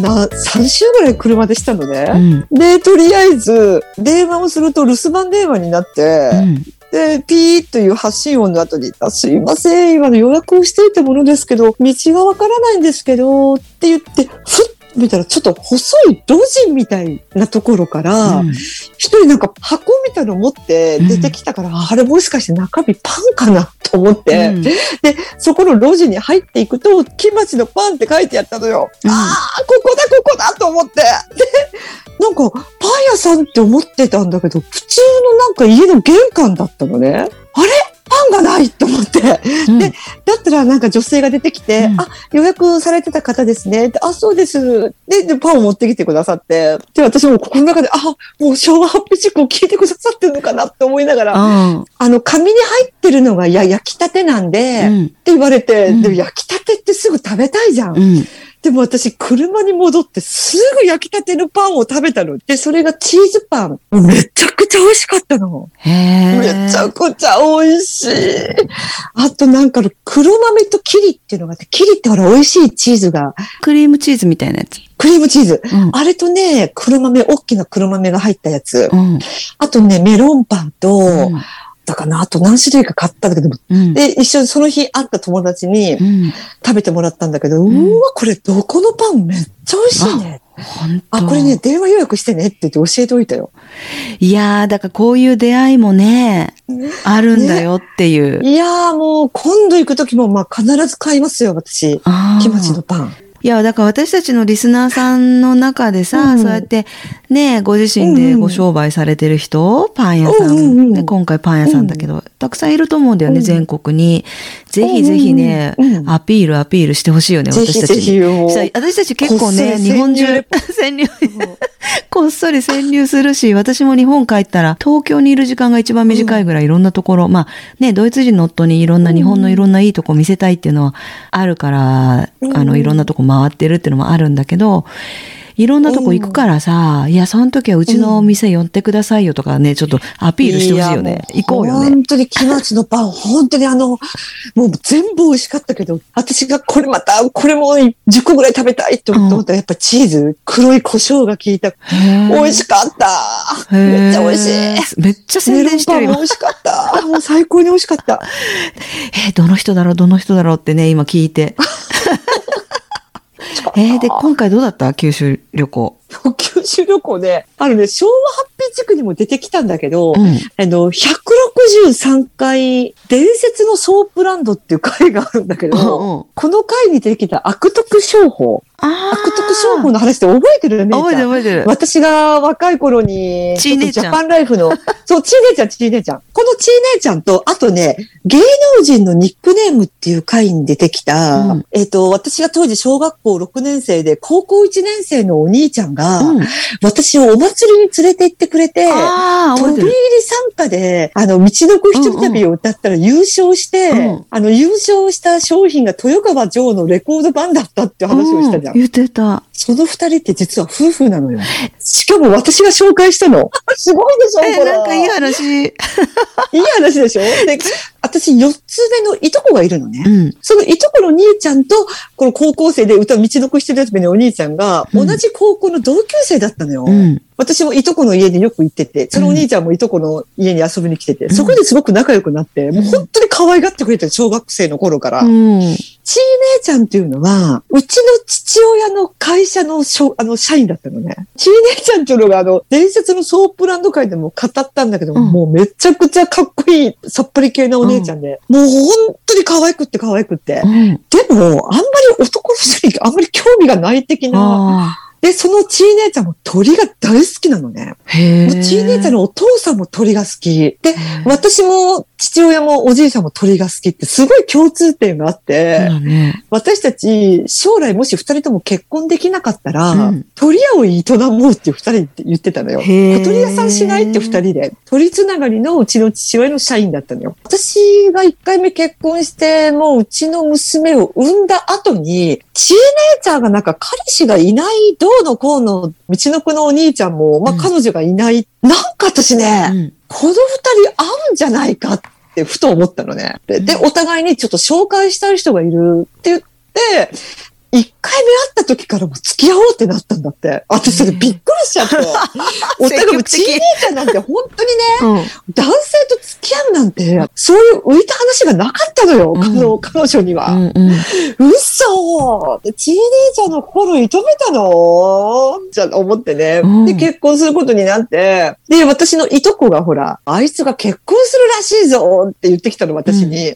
な、3週ぐらい車でしたのね。うん。で、とりあえず、電話をすると留守番電話になって、うん。で、ピーという発信音の後に、あすいません、今の予約をしていたものですけど、道がわからないんですけど、って言って、ふっ見たらちょっと細い路地みたいなところから、うん一人なんか箱みたいなの持って出てきたから、あれもしかして中身パンかなと思って、うんで、そこの路地に入っていくと、木町のパンって書いてあったのよ。うんああ、ここだ、ここだと思って。で、なんか、パン屋さんって思ってたんだけど、普通のなんか家の玄関だったのね。あれ？パンがないと思って。だうんでったらなんか女性が出てきて、うんあ、予約されてた方ですね。であ、そうです。で、で、パンを持ってきてくださって。で、私も心の中で、あ、もう昭和ハッピーチックを聞いてくださってるのかなって思いながら、ああの、紙に入ってるのが、いや、焼きたてなんで。って言われて、うんでも焼きたてってすぐ食べたいじゃん。うん。でも私、車に戻ってすぐ焼きたてのパンを食べたの。で、それがチーズパン。めちゃくちゃ美味しかったの。めちゃくちゃ美味しい。あとなんか黒豆とキリっていうのがあって、キリってほら美味しいチーズが、クリームチーズみたいなやつ。クリームチーズ。うん。あれとね、黒豆、大きな黒豆が入ったやつ。うん。あとね、メロンパンと、うんだかな、あと何種類か買ったんだけど、うん。で、一緒にその日会った友達にうん。食べてもらったんだけど、んうわ、これどこのパンめっちゃ美味しいね。あ、これね、。電話予約してねって言って教えておいたよ。いやー、だからこういう出会いもね、あるんだよっていう。いやーもう、今度行くときも、まあ必ず買いますよ、私。キムチのパン。いや、だから私たちのリスナーさんの中でさ、うんそうやってね、ご自身でご商売されてる人、パン屋さん、うんね今回パン屋さんだけど、たくさんいると思うんだよね、うん。全国に。ぜひぜひね、アピールアピールしてほしいよね、私たち。に。私たち結構ね、日本中潜入、こっそり潜入するし、私も日本帰ったら、東京にいる時間が一番短いぐらいいろんなところ、まあね、ドイツ人の夫にいろんな日本のいろんないいとこ見せたいっていうのはあるから、うん。あの、いろんなとこ回ってるっていうのもあるんだけど、いろんなとこ行くからさ、いや、その時はうちのお店寄ってくださいよとかね、ちょっとアピールしてほしいよね。や行こうよね。本当にキムチのパン、本当にあの、もう全部美味しかったけど、私がこれまた、これも10個ぐらい食べたいって思ったら、やっぱチーズ、黒い胡椒が効いた。美味しかった。めっちゃ美味しい。い。めっちゃ宣伝してるよンパンも美。味しかった。もう最高に美味しかった。えーどの人だろう、どの人だろうってね、今聞いて。えーで、今回どうだった？九州旅行。九州旅行で、あのね、昭和ハッピー地区にも出てきたんだけど、うん。あの、163回、伝説のソープランドっていう回があるんだけど、うんうんこの回に出てきた悪徳商法。あ悪徳商法の話って覚えてるね。覚えてる覚えてる。私が若い頃に、ちー姉ちゃんジャパンライフの、そう、ちー姉ちゃん、ちー姉ちゃん。このちー姉ちゃんと、あとね、芸能人のニックネームっていう回に出てきた、うんえっ、と、私が当時小学校6年生で、高校1年生のお兄ちゃんが、うん、私をお祭りに連れて行ってくれて、飛び入りる。参加で、あの、道のく一人旅を歌ったら優勝して、うんあの、優勝した商品が豊川城のレコード版だったって話をしただ。言ってた。その二人って実は夫婦なのよ。しかも私が紹介したの。すごいでしょえ、なんかいい話。いい話でしょ？で、私四つ目のいとこがいるのね。うん。そのいとこの兄ちゃんと、この高校生で歌、みちのく一人旅のお兄ちゃんが、うん同じ高校の同級生だったのよ。うん。私もいとこの家によく行ってて、そのお兄ちゃんもいとこの家に遊びに来てて、んそこですごく仲良くなって、もう本当に可愛がってくれてる、小学生の頃から。うん。ちー姉ちゃんっていうのは、うちの父親の会社のしょあの社員だったのね。ちー姉ちゃんっていうのが、あの、伝説のソープランド回でも語ったんだけど、うんもうめちゃくちゃかっこいい、さっぱり系なお姉ちゃんで、もう本当に可愛くって可愛くって。うん。でも、あんまり男の人にあんまり興味がない的な。あで、そのちー姉ちゃんも鳥が大好きなのね。あ。へー姉ちゃんのお父さんも鳥が好き。で、私も父親もおじいさんも鳥が好きってすごい共通点があって、だね。私たち将来もし二人とも結婚できなかったら、うん鳥屋を営もうって二人って言ってたのよ。小鳥屋さんしないって二人で、鳥つながりのうちの父親の社員だったのよ。私が一回目結婚して、もううちの娘を産んだ後に、ちー姉ちゃんがなんか彼氏がいない、どうのこうの、道のくのお兄ちゃんも、まあうん彼女がいない。なんか私ね、うん。この二人合うんじゃないかってふと思ったのね。で、でお互いにちょっと紹介したい人がいるって言って、一回目会った時からもう付き合おうってなったんだって。私それびっくりしちゃって。お互いもうチーネージャーなんて本当にね、うん。男性と付き合うなんて、そういう浮いた話がなかったのよ、うん彼女彼女には。うんうん。嘘でチーネージャーの頃射止めたのじゃあ思ってね、うんで、結婚することになって、で、私のいとこがほら、あいつが結婚するらしいぞって言ってきたの、私に。えー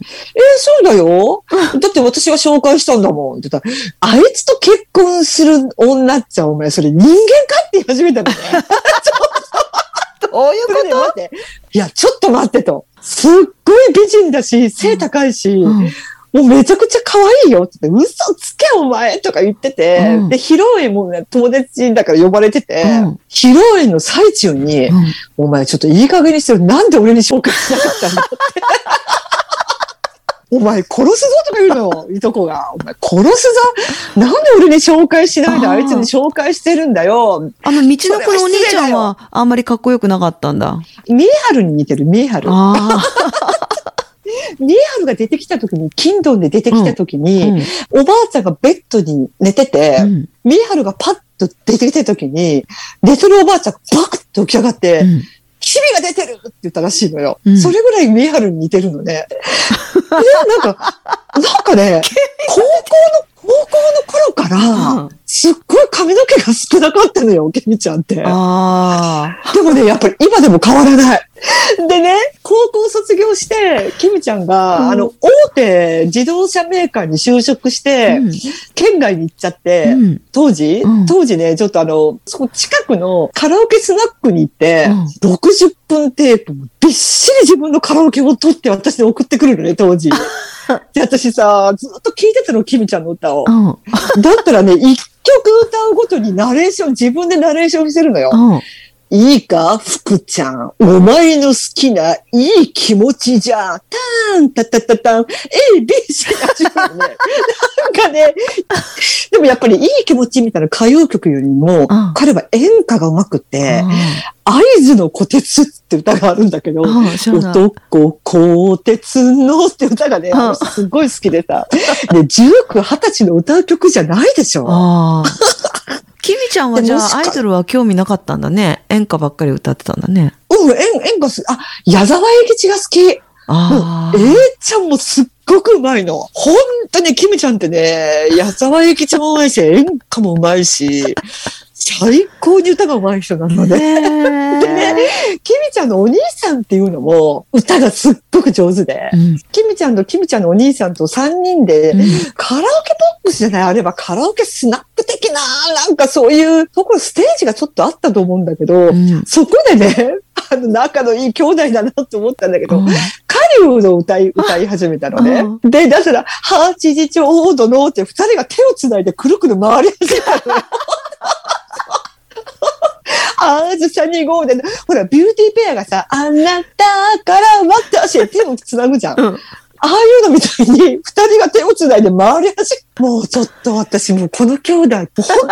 そうだよ。だって私が紹介したんだもんって言ったら、あいつと結婚する女っちゃお前、それ人間かって言い始めたのね。どういうそれね待って。いや、ちょっと待ってと。すっごい美人だし、背高いし、うんもうめちゃくちゃ可愛いよって言って、嘘つけお前とか言ってて、うんで、披露宴もね、友達だから呼ばれてて、うん披露宴の最中に、うんお前ちょっといい加減にしてよ。なんで俺に紹介しなかったんだって。お前殺すぞとか言うのよ、いとこが。お前殺すぞなんで俺に紹介しないであいつに紹介してるんだよ。あの、道の子のお兄ちゃんはあんまりかっこよくなかったんだ。ミーハルに似てる、ミーハル。あミーハルが出てきた時に、キンドンで出てきた時あ。に、おばあちゃんがベッドに寝てて、うんミーハルがパッと出てきた時に、寝てるおばあちゃんがバクッと起き上がって、うんひびが出てるって言ったらしいのよ。うんそれぐらいミーハルに似てるのね。で、なんか、なんかね、高校の、高校の頃から、すっごい髪の毛が少なかったのよ、ケミちゃんって。でもね、やっぱり今でも変わらない。でね、高校卒業して、キムちゃんが、うん。あの、大手自動車メーカーに就職して、うん。県外に行っちゃって、うん。当時、うん。当時ね、ちょっとあの、そこ近くのカラオケスナックに行って、60分テープもびっしり自分のカラオケを取って私に送ってくるのね、当時。で、私さ、ずっと聞いてたの、キミちゃんの歌をう。ん。だったらね、一曲歌うごとにナレーション、自分でナレーションしてるのよ。うん。いいか、福ちゃん。お前の好きないい気持ちじゃ。ターン、タタタタン、A, B, C が始まるね。なんかね、でもやっぱりいい気持ちみたいな歌謡曲よりもうん、彼は演歌が上手くて、合図の小鉄って歌があるんだけど。男、鋼鉄のって歌がね、すごい好きでさ。で、19、20歳の歌う曲じゃないでしょ。ああ。キミちゃんはじゃあアイドルは興味なかったんだね。演歌ばっかり歌ってたんだね。うん、演演歌す、あ、矢沢永吉が好き。ああ。えいちゃんもすっごくうまいの。本当にキムちゃんってね、矢沢永吉もうまいし、演歌もうまいし、最高に歌がうまい人なので。でね、キミちゃんのお兄さんっていうのも、歌がすっごく上手でう、ん。キミちゃんとキミちゃんのお兄さんと3人で、カラオケボックスじゃないあればカラオケスナック的な、なんかそういうところ、ステージがちょっとあったと思うんだけど、うん。そこでね、あの、仲のいい兄弟だなと思ったんだけど、うんカリウドを歌い、歌い始めたのね。で、だから、8時ちょうどのって二人が手を繋いでくるくる回り始めたのよ。あーずさに号で、ほら、ビューティーペアがさ、あなたから私へ手を繋ぐじゃん。うんああいうのみたいに、二人が手を繋いで回り始め、もうちょっと私もうこの兄弟、本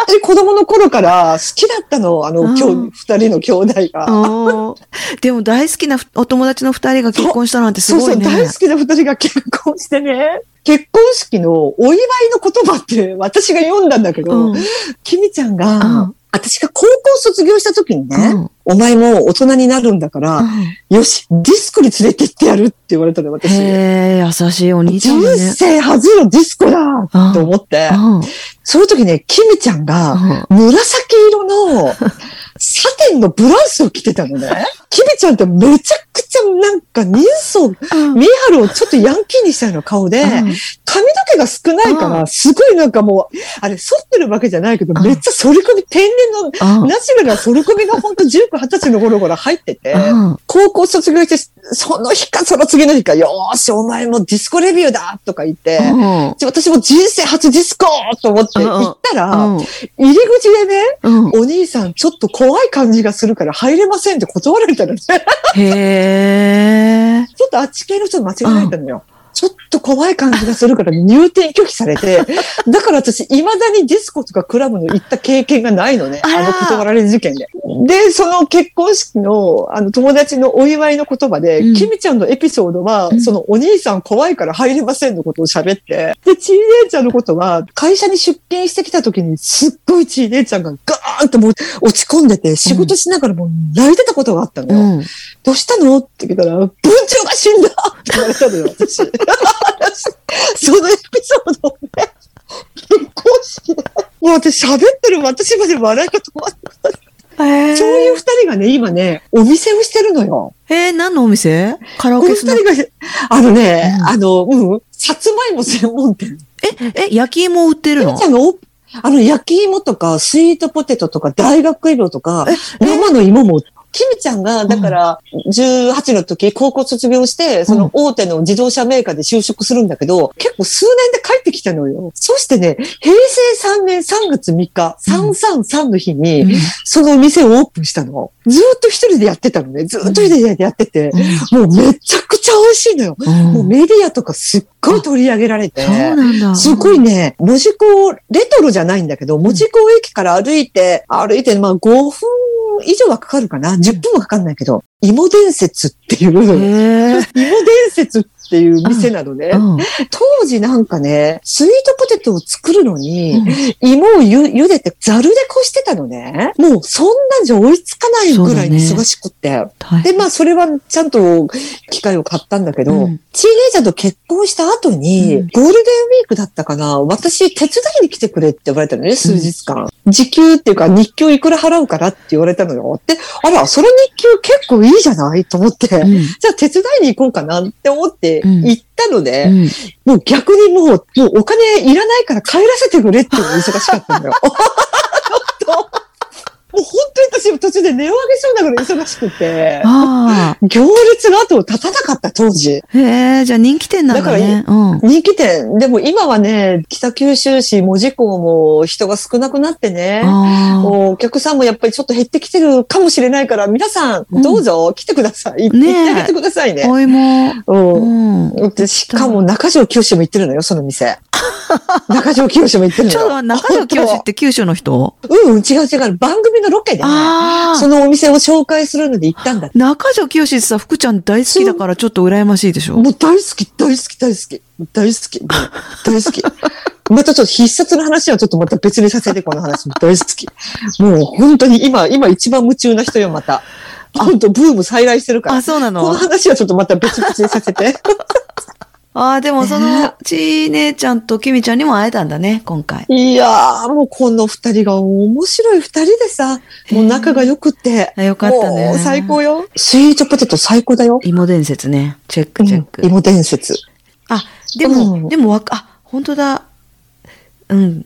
当に子供の頃から好きだったの、あの、うん今日、二人の兄弟が。でも大好きなお友達の二人が結婚したなんてすごいね。そうそう、大好きな二人が結婚してね。結婚式のお祝いの言葉って私が読んだんだけど、うんキミちゃんが、うん私が高校卒業した時にね、うん。お前もう大人になるんだから、よし、ディスコに連れて行ってやるって言われたの、私。優しいお兄ちゃんね。生初のディスコだと思って、うん。その時ね、キミちゃんが、紫色のサテンのブラウスを着てたのね。キミちゃんってめちゃくちゃなんか人相、うん。ミーハルをちょっとヤンキーにしたような顔で、髪の毛が少ないから、すごいなんかもう、あれ、剃ってるわけじゃないけど、うん。めっちゃ反り込み、天然の、うん。ナチュラルな反り込みがほんと19、20歳の頃から入ってて、うん。高校卒業して、その日かその次の日か、よーし、お前もディスコレビューだとか言って、私も人生初ディスコと思って行ったら、うん。入り口でね、うん。お兄さんちょっと怖い感じがするから入れませんって断られたのね。ちょへえ。っとあっち系の人と間違えられたのよ。ちょっと怖い感じがするから入店拒否されて、だから私、未だにディスコとかクラブの行った経験がないのね。あの断られる事件で。で、その結婚式の、あの、友達のお祝いの言葉で、うんキミちゃんのエピソードは、うんそのお兄さん怖いから入れませんのことを喋って、で、チーネーちゃんのことは、会社に出勤してきた時に、すっごいチーネーちゃんがガーンともう落ち込んでて、仕事しながらもう泣いてたことがあったのよ。うん。どうしたの？って聞いたら、文鳥が死んだって言われたのよ、私。そのエピソードをね、結婚式で、もう私喋ってる私まで笑いが止まらない。へそういう二人がね、今ね、お店をしてるのよ。えー、何のお店？カラオこのケスナック二人が、あのね、うんあの、うん、さつまいも専門店。え、え、焼き芋売ってるの？ちゃんがおあの、焼き芋とか、スイートポテトとか、大学芋とか、生の芋も、キミちゃんが、だから、18の時、高校卒業して、その大手の自動車メーカーで就職するんだけど、結構数年で帰ってきたのよ。そしてね、平成3年3月3日、333の日に、うん。そのお店をオープンしたの。ずーっと一人でやってたのね。ずーっと一人でやってて、もうめちゃくちゃ美味しいのよ。うんもうメディアとかすっごい取り上げられて。そうなんだ。すごいね、門司港、レトロじゃないんだけど、門司港駅から歩いて、歩いて、まあ5分以上はかかるかな ?10 分はかかんないけど、芋伝説っていう、芋。伝説っていう店なのね。うん。当時なんかね、スイートポテトを作るのに、うん。芋をゆ茹でてザルでこしてたのね。もうそんなんじゃ追いつかないぐらいに忙しくって。大変。で、まあ、それはちゃんと機会を買ったんだけど、うん。チーネージャーと結婚した後に、うん。ゴールデンウィークだったかな、私手伝いに来てくれって言われたのね、数日間。時給っていうか、日給いくら払うからって言われたのよ。で、あら、その日給結構いいじゃないと思って、じゃうんあ手伝いに行こうかなって思ってうん。行ったので、うん。もう逆にもう、もうお金いらないから帰らせてくれっていうのが忙しかったのよ。本当もう本当に私途中で値を上げそうなぐらい忙しくて。あ行列が後を絶たなかった、当時。あ。へえ、じゃあ人気店なんだね。うん。人気店。でも今はね、北九州市門司港も人が少なくなってね。あお客さんもやっぱりちょっと減ってきてるかもしれないから、皆さん、うんどうぞ来てください。ねえ行ってあげてくださいあ。ね。お芋。うんうん。でしかも中条清も行ってるのよ、その店。中条清も行ってるのよ。ちょっと中条清って九州の人？うん、違う違う。番組のロケで、ああ。そのお店を紹介するので行ったんだって。中条清ってさ、福ちゃん大好きだからちょっと羨ましいでしょ？もう大好き、大好き、大好き。大好き。大好き。またちょっと必殺の話はちょっとまた別にさせて、この話も大好き。もう本当に今、今一番夢中な人よ、また。本当ブーム再来してるから。あ、そうなこのの話はちょっとまた別々にさせて。ああ、でもその、ちー姉ちゃんときみちゃんにも会えたんだね、今回。いやー、もうこの二人が面白い二人でさ、もう仲が良くって。あよかったね最高よ。スイートポテト最高だよ。芋伝説ね。チェックチェック。うん芋伝説。あ、でも、うんでもわか、あ、本当だ。うん。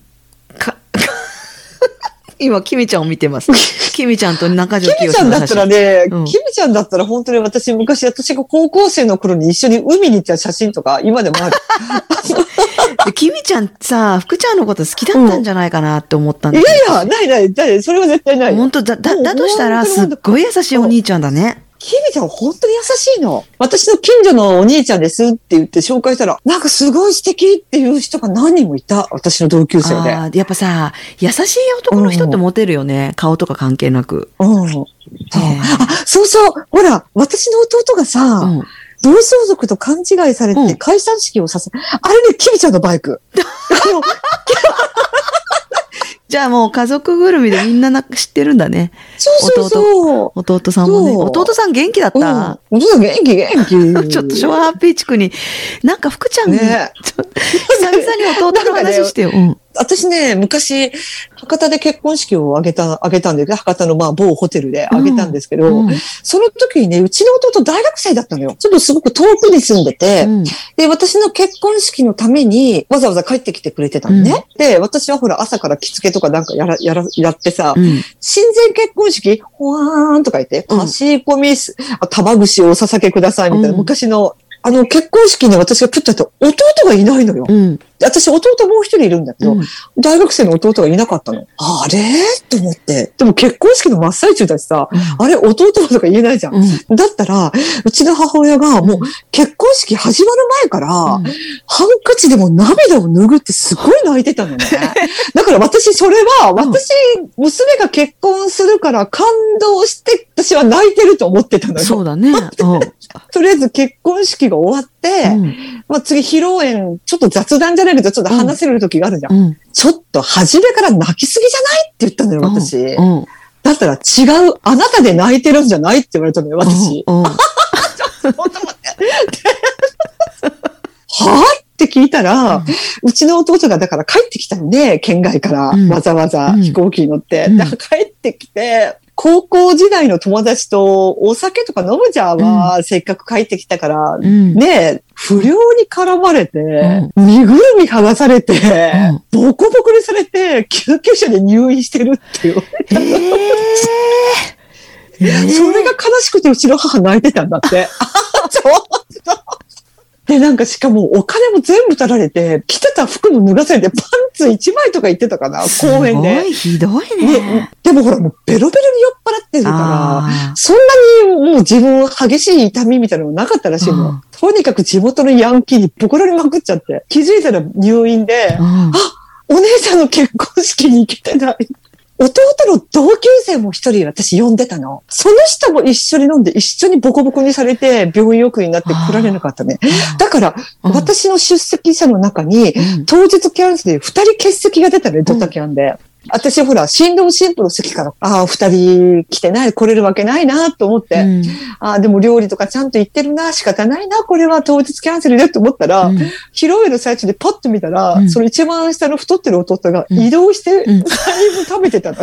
か、今、きみちゃんを見てます。きみちゃんと中条キミ清ちゃんだったらね、うんキミちゃんだったら本当に私昔私が高校生の頃に一緒に海に行った写真とか今でもある。できみちゃんさ、福ちゃんのこと好きだったんじゃないかなって思ったんいだやいや、ないない、ない、それは絶対ないよ。本当だ、だ、だとしたら、すっごい優しいお兄ちゃんだね。キミちゃん本当に優しいの。私の近所のお兄ちゃんですって言って紹介したら、なんかすごい素敵っていう人が何人もいた。私の同級生で。あーやっぱさ、優しい男の人ってモテるよね。顔とか関係なく。うん。そうへあ、そうそう。ほら、私の弟がさ、うん。同相続と勘違いされうんて解散式をさせ、あれね、キミちゃんのバイク。あのじゃあもう家族ぐるみでみんなな知ってるんだね。そうそうそう。弟さんもね。弟さん元気だっうん。た、お父さん元気元気。ちょっと昭和ハッピー地区に、なんか福ちゃんに、ねちょ久々に弟の話してよ。うん。私ね、昔、博多で結婚式を挙げた、挙げたんで、博多のまあ某ホテルで挙げたんですけど、うん。その時にね、うちの弟大学生だったのよ。ちょっとすごく遠くに住んでて、うん。で、私の結婚式のためにわざわざ帰ってきてくれてたのね。で、私はほら朝から着付けとかなんかやら、やら、やってさ、うん。親善結婚式、ほわーんとか言って、うん。貸し込み玉串をお捧げくださいみたいな、うん。昔の、あの結婚式に私がプッとやって、弟がいないのよ。私弟もう一人いるんだけど、うん大学生の弟がいなかったの。あれ？と思って。でも結婚式の真っ最中だしさ、あれ？弟とか言えないじゃん。うんだったら、うちの母親がもう結婚式始まる前から、うんハンカチでも涙を拭ってすごい泣いてたのね。だから私それは、うん私、娘が結婚するから感動して、私は泣いてると思ってたのよ。そうだね。うん とりあえず結婚式が終わって、うんまあ次披露宴、ちょっと雑談じゃないけど、ちょっと話せる時があるじゃん。うん。ちょっと初めから泣きすぎじゃないって言ったのよ、私。うんだったら違う、あなたで泣いてるんじゃないって言われたのよ、私。うんうん。はぁって聞いたら、うちの弟がだから帰ってきたんで、県外からうん。わざわざうん飛行機に乗って、うん。帰ってきて、高校時代の友達とお酒とか飲むじゃんは、せっかく帰ってきたから、うん。ねえ、不良に絡まれて、う身ぐるみ剥がされて、ん。ボコボコにされて、救急車で入院してるっていう。えーえ。ー それが悲しくてうちの母泣いてたんだって。そうで、なんかしかもお金も全部取られて、着てた服も脱がされて、パンツ1枚とか言ってたかな、公園すでご。いひどいねね。、でもほら、もうベロベロに酔っ払ってるから、あそんなにもう自分激しい痛みみたいなのなかったらしいの。うんとにかく地元のヤンキーにボコられまくっちゃって、気づいたら入院でー、うんお姉さんの結婚式に行けてない。弟の同級生も一人私呼んでたの。その人も一緒に飲んで一緒にボコボコにされて病院送りになって来られなかったね。だから、うん私の出席者の中に、うん当日キャンセルで二人欠席が出たね、ドタキャンで。私ほら、新郎新婦の席から、ああ、二人来てない、来れるわけないなと思って、うん。ああ、でも料理とかちゃんと言ってるな、仕方ないな、これは当日キャンセルでって思ったら、うん。披露宴の最中でパッと見たら、うん。その一番下の太ってる弟がうん。移動して、うん。だいぶ食べてたの。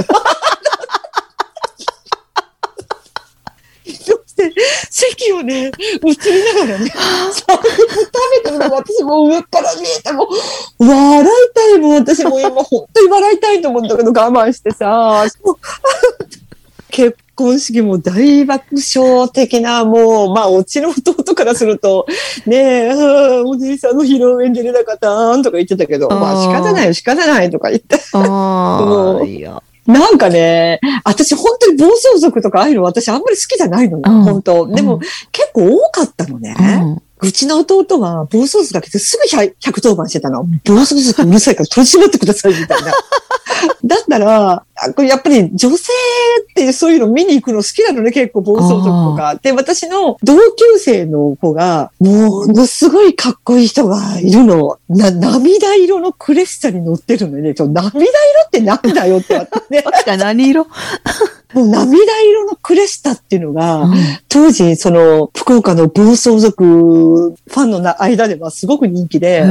移動して、席をね、映りながらね、食べてるの私もう上から見えても、笑いたいもん、私もう今本当に笑いたいと思うんだけど我慢してさ、結婚式も大爆笑的な、もう、まあ、うちの弟からすると、ねえ、おじいさんの披露宴出れなかったんとか言ってたけど、あー。まあ仕方ないよ、仕方ないとか言って。あ もう。あ、いや。なんかね、私本当に暴走族とかああいうの私あんまり好きじゃないのよ、うん本当。でも、うん結構多かったのね。うちの弟は暴走族が来てすぐ100 110番してたの。暴走族うるさいから取り締まってくださいみたいな。だったら、あこれやっぱり女性ってそういうの見に行くの好きなのね、結構暴走族とか。で、私の同級生の子が、ものすごいかっこいい人がいるの。な、涙色のクレッサに乗ってるのね。ちょ涙色ってなんだよって私ね。確かに何色？もう涙色のクレスタっていうのが、うん当時、その、福岡の暴走族ファンのな間ではすごく人気で、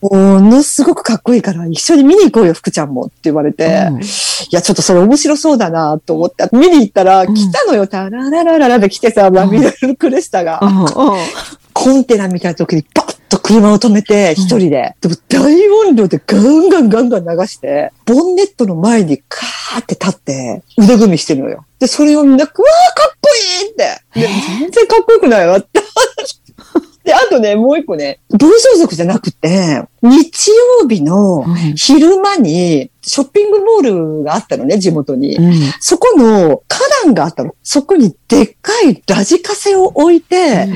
ものすごくかっこいいから、一緒に見に行こうよ、福ちゃんもって言われて、うんいや、ちょっとそれ面白そうだなと思って、見に行ったら、うん来たのよ、タラララララで来てさ、涙色のクレスタが、コンテナみたいな時にバッと車を止めて、一人で。でも大音量でガンガンガンガン流して、ボンネットの前にカーって立って、腕組みしてるのよ。で、それをみんな、うわーかっこいいって。で全然かっこよくないわって。で、あとね、もう一個ね、暴走族じゃなくて、日曜日のうん。昼間に、ショッピングモールがあったのね、地元に。うん。そこの花壇があったの。そこにでっかいラジカセを置いて、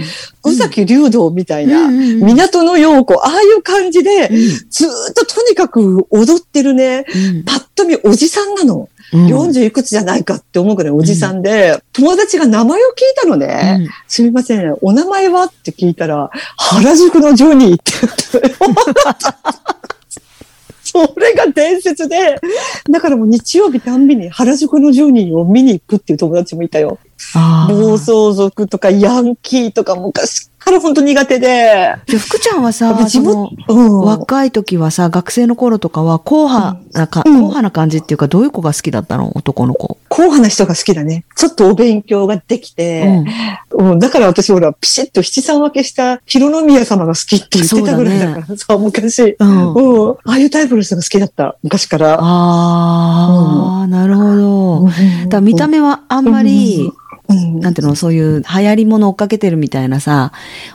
宇崎竜道みたいな、うん。港の陽子、ああいう感じで、うん。ずーっととにかく踊ってるね、うん。パッと見おじさんなの。うん。40いくつじゃないかって思うくらいおじさんで、友達が名前を聞いたのね。うん。すみません、お名前はって聞いたら、原宿のジョニーって。言ったのよそれが伝説で、だからもう日曜日たんびに原宿のジョニーを見に行くっていう友達もいたよ。暴走族とかヤンキーとか昔から本当苦手で。じゃあ福ちゃんはさ、地その元、うん。若い時はさ、学生の頃とかは、硬派なか、うん硬派な感じっていうか、どういう子が好きだったの？男の子。硬派な人が好きだね。ちょっとお勉強ができて、うんだから私ほら、ピシッと七三分けした広宮様が好きって言ってたぐらいだからさ、昔。うん。うん。ああいうタイプの人が好きだった。昔から。ああ、なるほど。だ見た目はあんまり、うんなんていうの、そういう流行り物追っかけてるみたいなさ、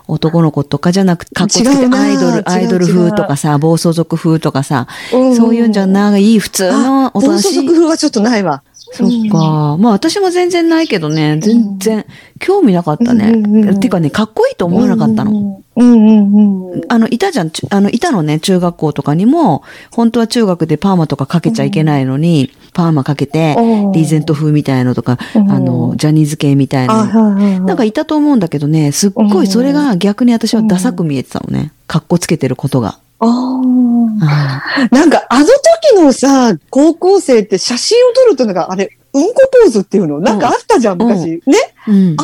男の子とかじゃなくて、かっこつけてアイドル、アイドル風とかさ、暴走族風とかさ、うんそういうんじゃない、普通のあ暴走。族風はちょっとないわ。そっか。まあ私も全然ないけどね、全然興味なかったね。うんうかね、かっこいいと思わなかったの。の。うんうんうん。あの、いたじゃん。ちあの、いたのね、中学校とかにも、本当は中学でパーマとかかけちゃいけないのに、パーマかけて、うんリーゼント風みたいのとか、うんあの、ジャニーズ系みたいあ、な。なんかいたと思うんだけどね、すっごいそれが逆に私はダサく見えてたのね。かっこつけてることが。あー。あなんかあの時のさ、高校生って写真を撮るとなんかあれ、うんこポーズっていうのなんかあったじゃん、うん昔。ね？ーうんあ。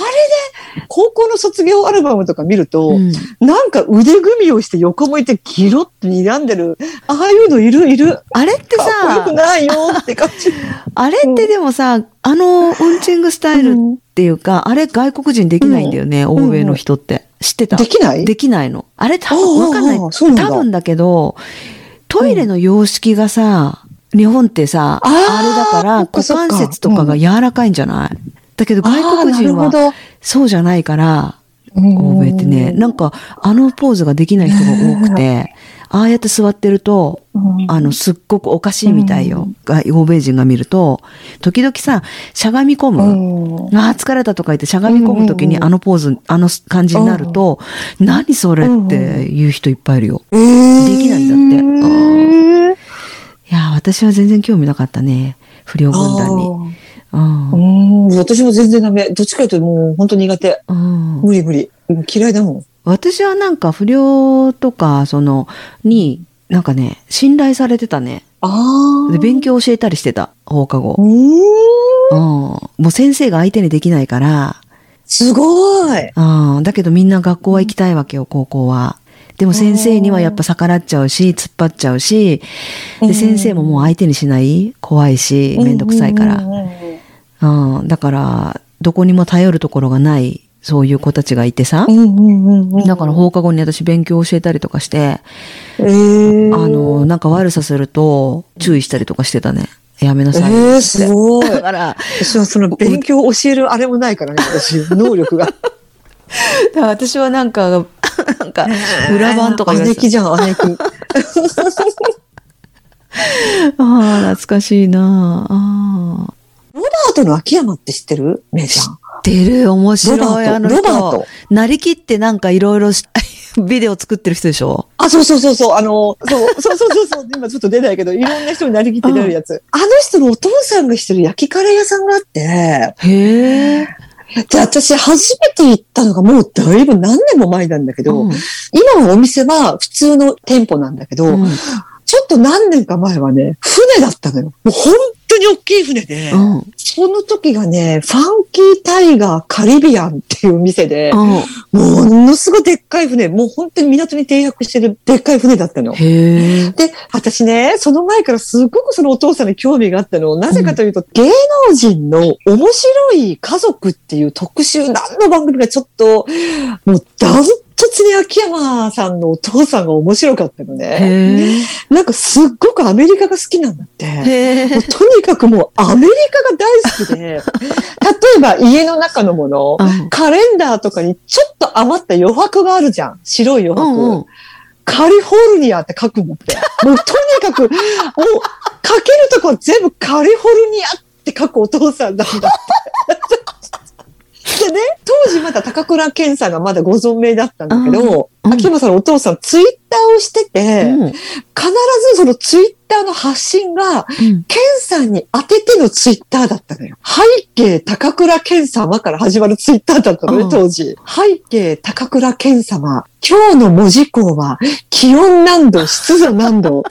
高校の卒業アルバムとか見ると、うんなんか腕組みをして横向いてギロって睨んでる、ああいうのいるいる。あれってかっこよくさ、ないよって感じ。あれってでもさ、あの、ウンチングスタイルっていうか、あれ外国人できないんだよね、欧米の人って。知ってた？できない？できないの。あれ多ああ分わかんない多分だけど、トイレの様式がさ、日本ってさ、あれだから股関節とかが柔らかいんじゃない？だけど外国人はそうじゃないから、欧米ってね、なんかあのポーズができない人が多くて、ああやって座ってると、うん。あの、すっごくおかしいみたいよ。が欧米人が見ると、時々さ、しゃがみ込む。うん。ああ、疲れたとか言ってしゃがみ込むときにうんあのポーズ、あの感じになると、何それって言う人いっぱいいるよ。えー。できないんだって私は全然興味なかったね。不良軍団に。うんう。ん、私も全然ダメ。どっちかというともう本当苦手。うん無理無理。もう嫌いだもん。私はなんか不良とか、その、に、なんかね、信頼されてたね。ああ。で、勉強教えたりしてた、放課後う。ーん。うん。もう先生が相手にできないから、すごい。うん。だけどみんな学校は行きたいわけよ、高校は。でも先生にはやっぱ逆らっちゃうし、突っ張っちゃうし、うんで、先生ももう相手にしない？怖いし、めんどくさいから。うん。だから、どこにも頼るところがない、そういう子たちがいてさう。んうんうんうんだから放課後に私勉強教えたりとかして、えー、あの、なんか悪さすると注意したりとかしてたね。やめなえさい。ー、すごい。だから、私はその勉強を教えるあれもないからね、私、能力が。だから私はなんか、なんか、裏番とか言われて姉貴じゃん、姉貴。ああ、懐かしいなああロバートの秋山って知ってる？めいちゃん。ー。出る、面ロ白い、バート、あのロバー人ト。。なりきってなんかいろいろし ビデオ作ってる人でしょ？あ、そうそうそうそう、あの、そう、そうそうそうそう、今ちょっと出ないけど、いろんな人になりきって出るやつ。あの人のお父さんがしてる焼きカレー屋さんがあって、へえ。で、私初めて行ったのがもうだいぶ何年も前なんだけど、うん今はお店は普通の店舗なんだけど、うんちょっと何年か前はね、船だったのよ。もう本当に大きい船で、うん。その時がね、ファンキータイガーカリビアンっていう店で、うん。ものすごいでっかい船、もう本当に港に停泊してるでっかい船だったの。で、私ね、その前からすごくそのお父さんに興味があったの。なぜかというと、芸能人の面白い家族っていう特集、何の番組かちょっと、もうダントツに秋山さんのお父さんが面白かったのね。なんかすっごくアメリカが好きなんだって。とにかくもうアメリカが大好きで、例えば家の中のもの、うんカレンダーとかにちょっと余った余白があるじゃん。白い余白。うんうんカリフォルニアって書くんだって。もうとにかく、もう書けるとこは全部カリフォルニアって書くお父さんなんだって。でね、当時まだ高倉健さんがまだご存命だったんだけど、うん秋山さんのお父さんツイッターをしてて、うん必ずそのツイッターの発信が、うんケンさんに当ててのツイッターだったのよ。背景高倉健様から始まるツイッターだったのね、うん当時。背景高倉健様。今日の文字項は、気温何度、湿度何度。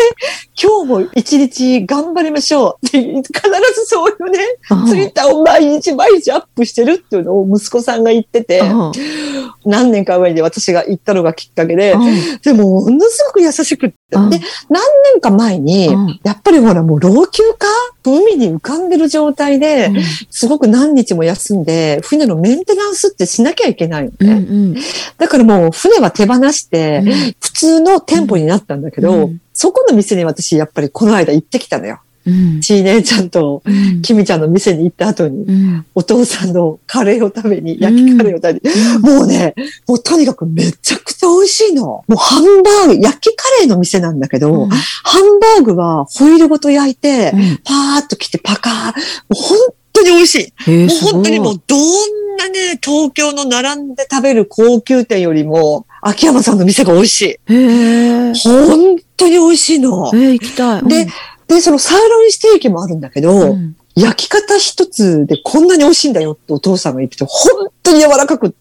今日も一日頑張りましょう。って必ずそういうね、うん。ツイッターを毎日毎日アップしてるっていうのを息子さんが言ってて、うん。何年か前に私が行ったのがきっかけで、うん。でも、ものすごく優しくって。うん。で、何年か前に、うん。やっぱりほらもう老朽化海に浮かんでる状態で、すごく何日も休んで、船のメンテナンスってしなきゃいけないのね。うんうん。だからもう船は手放して、うん。普通の店舗になったんだけど、うんそこの店に私やっぱりこの間行ってきたのよ。うん。ちい姉ちゃんと、うん。きみちゃんの店に行った後に、うん。お父さんのカレーを食べに、焼きカレーを食べに、もうね、もうとにかくめちゃくちゃ美味しいの。もうハンバーグ、焼きカレーの店なんだけど、ハンバーグはホイルごと焼いて、うんパーッと切ってパカー。もう本当に美味しい。もう。本当にもうどんなね、東京の並んで食べる高級店よりも、秋山さんの店が美味しい。本当に美味しいの。えー、行きたい。で、で、そのサーロインステーキもあるんだけど、うん、焼き方一つでこんなに美味しいんだよってお父さんが言ってて、本当に柔らかく。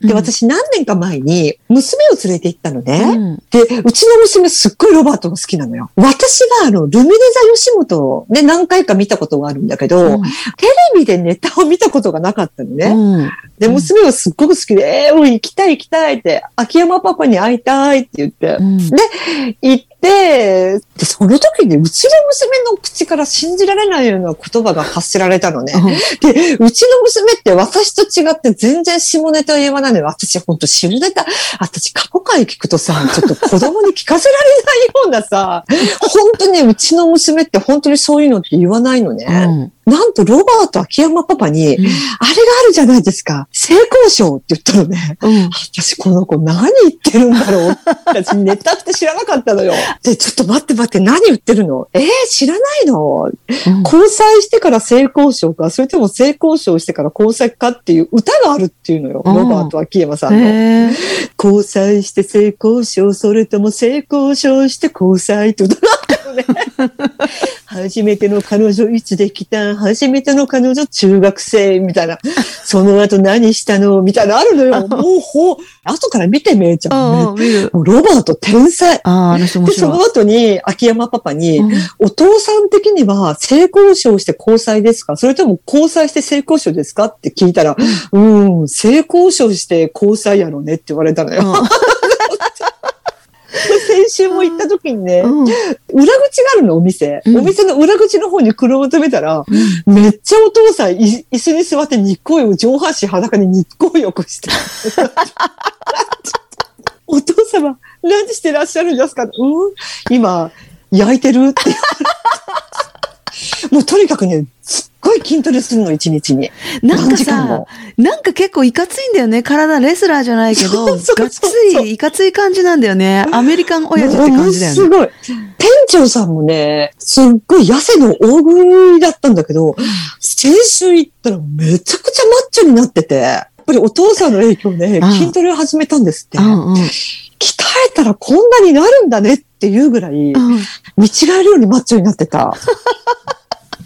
で、私何年か前に娘を連れて行ったのね。うん、で、うちの娘すっごいロバートが好きなのよ。私があの、ルミネ座吉本をね、何回か見たことがあるんだけど、うんテレビでネタを見たことがなかったのね。うん。で、娘はすっごく好きで、えー、行きたい行きたいって、秋山パパに会いたいって言ってう、ん。行って、で、その時にうちの娘の口から信じられないような言葉が発せられたのね。で、うちの娘って私と違って全然下ネタを言わないのよ。私ほんと下ネタ、私過去回聞くとさ、ちょっと子供に聞かせられないようなさ、本当にうちの娘って本当にそういうのって言わないのね。うん。なんとロバート秋山パパに、あれがあるじゃないですか。性交渉って言ったのね。うん。私この子何言ってるんだろう私ネタって知らなかったのよ。で、ちょっと待って待って何言ってるの？えー、知らないの？交際してから性交渉か、それとも性交渉してから交際かっていう歌があるっていうのよ。うんロバート秋山さんの。交際して性交渉、それとも性交渉して交際って歌がね。初めての彼女いつできた？初めての彼女中学生みたいな。その後何したの？みたいなのあるのよ。もうほう、後から見てめいちゃん。うん、見る。もうロバート天才。で、その。後に秋山パパに、うんお父さん的には性交渉して交際ですか？それとも交際して性交渉ですか？って聞いたら、うん、性交渉して交際やろねって言われたのよ。先週も行った時にね、うん。うん裏口があるの、お店。うんお店の裏口の方に車を止めたら、めっちゃお父さんい椅子に座って日光浴、上半身裸に日光浴してる。お父様、何してらっしゃるんですか？うん？今、焼いてる？って言われて。もうとにかくね、すっごい筋トレするの、一日に。なんかさも、なんか結構いかついんだよね。体レスラーじゃないけど、そうそうそうがっつりいかつい感じなんだよね。アメリカン親父って感じだよね。すごい。店長さんもね、すっごい痩せの大食いだったんだけど、先週行ったらめちゃくちゃマッチョになってて、やっぱりお父さんの影響でうん筋トレを始めたんですって。うんうん。鍛えたらこんなになるんだねっていうぐらい、うん見違えるようにマッチョになってた。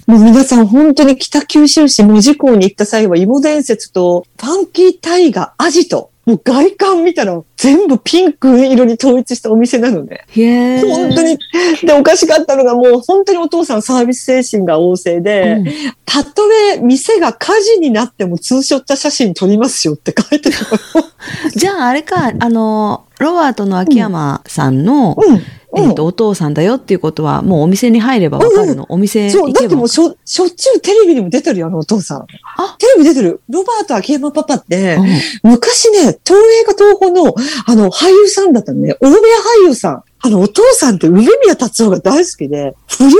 もう皆さん本当に北九州市門司港に行った際は芋伝説とファンキータイガーアジト。もう外観見たら全部ピンク色に統一したお店なのね。へえ。本当に。で、おかしかったのがもう本当にお父さんサービス精神が旺盛で、うんたとえ店が火事になってもツーショット写真撮りますよって書いてたの。じゃああれか、あの、ロバートの秋山さんの、うん。えっと、お父さんだよっていうことは、もうお店に入ればわかるの？お店そう、行けばだってもう。しょ、しょっちゅうテレビにも出てるよ、あのお父さん。あ？テレビ出てる？ロバート秋山パパって、うん昔ね、東映か東宝の、あの、俳優さんだったのね。大部屋俳優さん。あの、お父さんって梅宮達夫が大好きで、不良番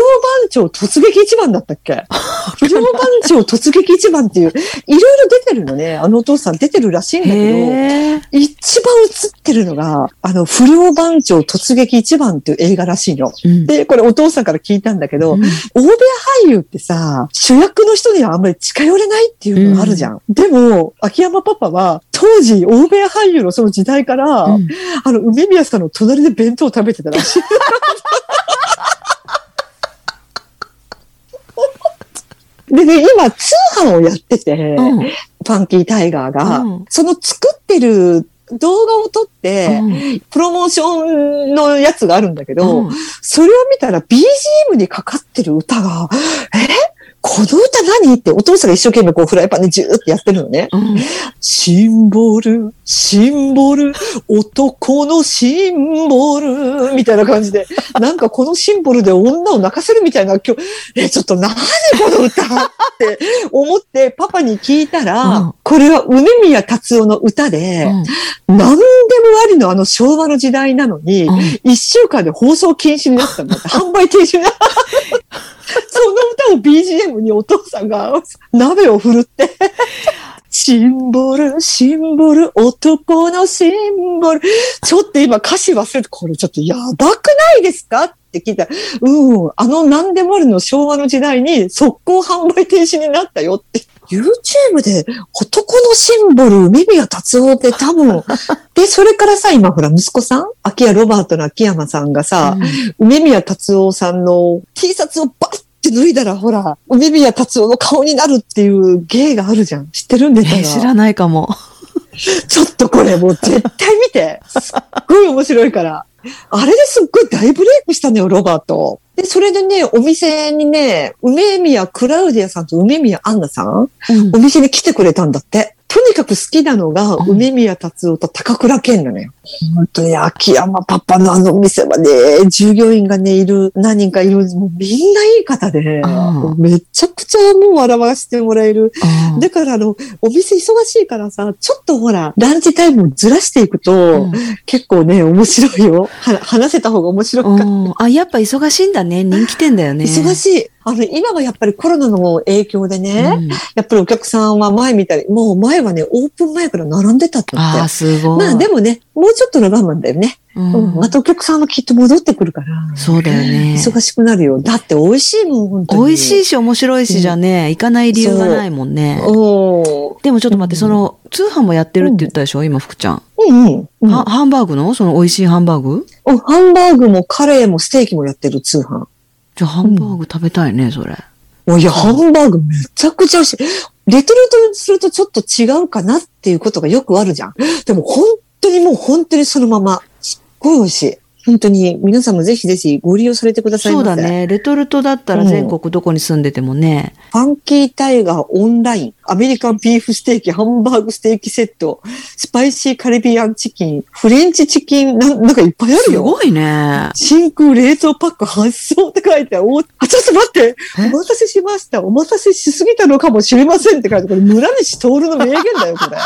長突撃一番だったっけ？不良番長突撃一番っていう、いろいろ出てるのね。あのお父さん出てるらしいんだけど。一番映ってるのが、あの、不良番長突撃一番っていう映画らしいの。うんで、これお父さんから聞いたんだけど、うん大部屋俳優ってさ、主役の人にはあんまり近寄れないっていうのがあるじゃん。でも、秋山パパは、当時、大部屋俳優のその時代から、うんあの、梅宮さんの隣で弁当を食べてたらしい。でね、今、通販をやってて、うん。ファンキータイガーが、うん。その作ってる動画を撮って、うん。プロモーションのやつがあるんだけど、うんそれを見たら BGM にかかってる歌が、えこの歌何ってお父さんが一生懸命こうフライパンでジューってやってるのね。うん。シンボル、シンボル、男のシンボル、みたいな感じで、なんかこのシンボルで女を泣かせるみたいな今日、え、ちょっと何この歌って思ってパパに聞いたら、うんこれは梅宮達夫の歌で、何でもありのあの昭和の時代なのに、うん一週間で放送禁止になったんだって、販売停止になった。その歌を BGM にお父さんが鍋を振るって、シンボル、シンボル、男のシンボル。ちょっと今歌詞忘れて、これちょっとやばくないですか？って聞いたら、うん、あの何でもあるの昭和の時代に速攻販売停止になったよって。YouTube で男のシンボル、梅宮達夫って多分、で、それからさ、今ほら息子さん秋谷ロバートの秋山さんがさ、梅宮達夫さんの T シャツをバッて脱いだらほら、梅宮達夫の顔になるっていう芸があるじゃん。知ってるんでえー知らないかも。ちょっとこれもう絶対見て。すっごい面白いから。あれですっごい大ブレイクしたのよ、ロバート。で、それでね、お店にね、梅宮クラウディアさんと梅宮アンナさん、お店に来てくれたんだって。とにかく好きなのが、うん梅宮達夫と高倉健なのよ。本当に秋山パパのあのお店はね、従業員がね、いる、何人かいる、もうみんないい方で、うんめちゃくちゃもう笑わせてもらえるうんだからあの、お店忙しいからさ、ちょっとほら、ランチタイムをずらしていくと、うん結構ね、面白いよ。は話せた方が面白いから。うんあ、やっぱ忙しいんだね。人気店だよね。忙しい。あの、今はやっぱりコロナの影響でね、うんやっぱりお客さんは前みたいに、もう前はね、オープン前から並んでたって言ってああ、。すごい。まあでもね、もうちょっとの我慢だよね。うんうん。またお客さんはきっと戻ってくるから。そうだよね。忙しくなるよ。だって美味しいもん、本当に。美味しいし面白いしじゃね、行かない理由がないもんね。おーでもちょっと待って、うんその、通販もやってるって言ったでしょ今、福ちゃん。うんうん。うんはハンバーグの？その美味しいハンバーグ？おハンバーグもカレーもステーキもやってる通販。じゃあハンバーグ食べたいね、それ。おいや、ハンバーグめちゃくちゃ美味しい。レトルトにするとちょっと違うかなっていうことがよくあるじゃん。でも本当にもう本当にそのまま。すっごい美味しい。本当に皆さんもぜひぜひご利用されてください。そうだ。ね。レトルトだったら全国どこに住んでてもね。ファンキータイガーオンライン、アメリカンビーフステーキ、ハンバーグステーキセット、スパイシーカリビアンチキン、フレンチチキン、なんなんかいっぱいあるよ。すごいね。真空冷凍パック発送って書いてある。おあ、ちょっと待っておえ待たせしました。お待たせしすぎたのかもしれませんって書いて。これ村西徹の名言だよ、これ。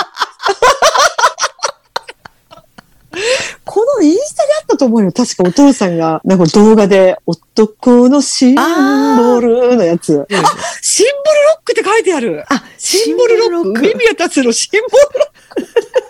このインスタであったと思うよ。確かお父さんが、なんか動画で、男のシンボルのやつ。あ、シンボルロックって書いてある。あ、シンボルロック。梅宮達のシンボルロッ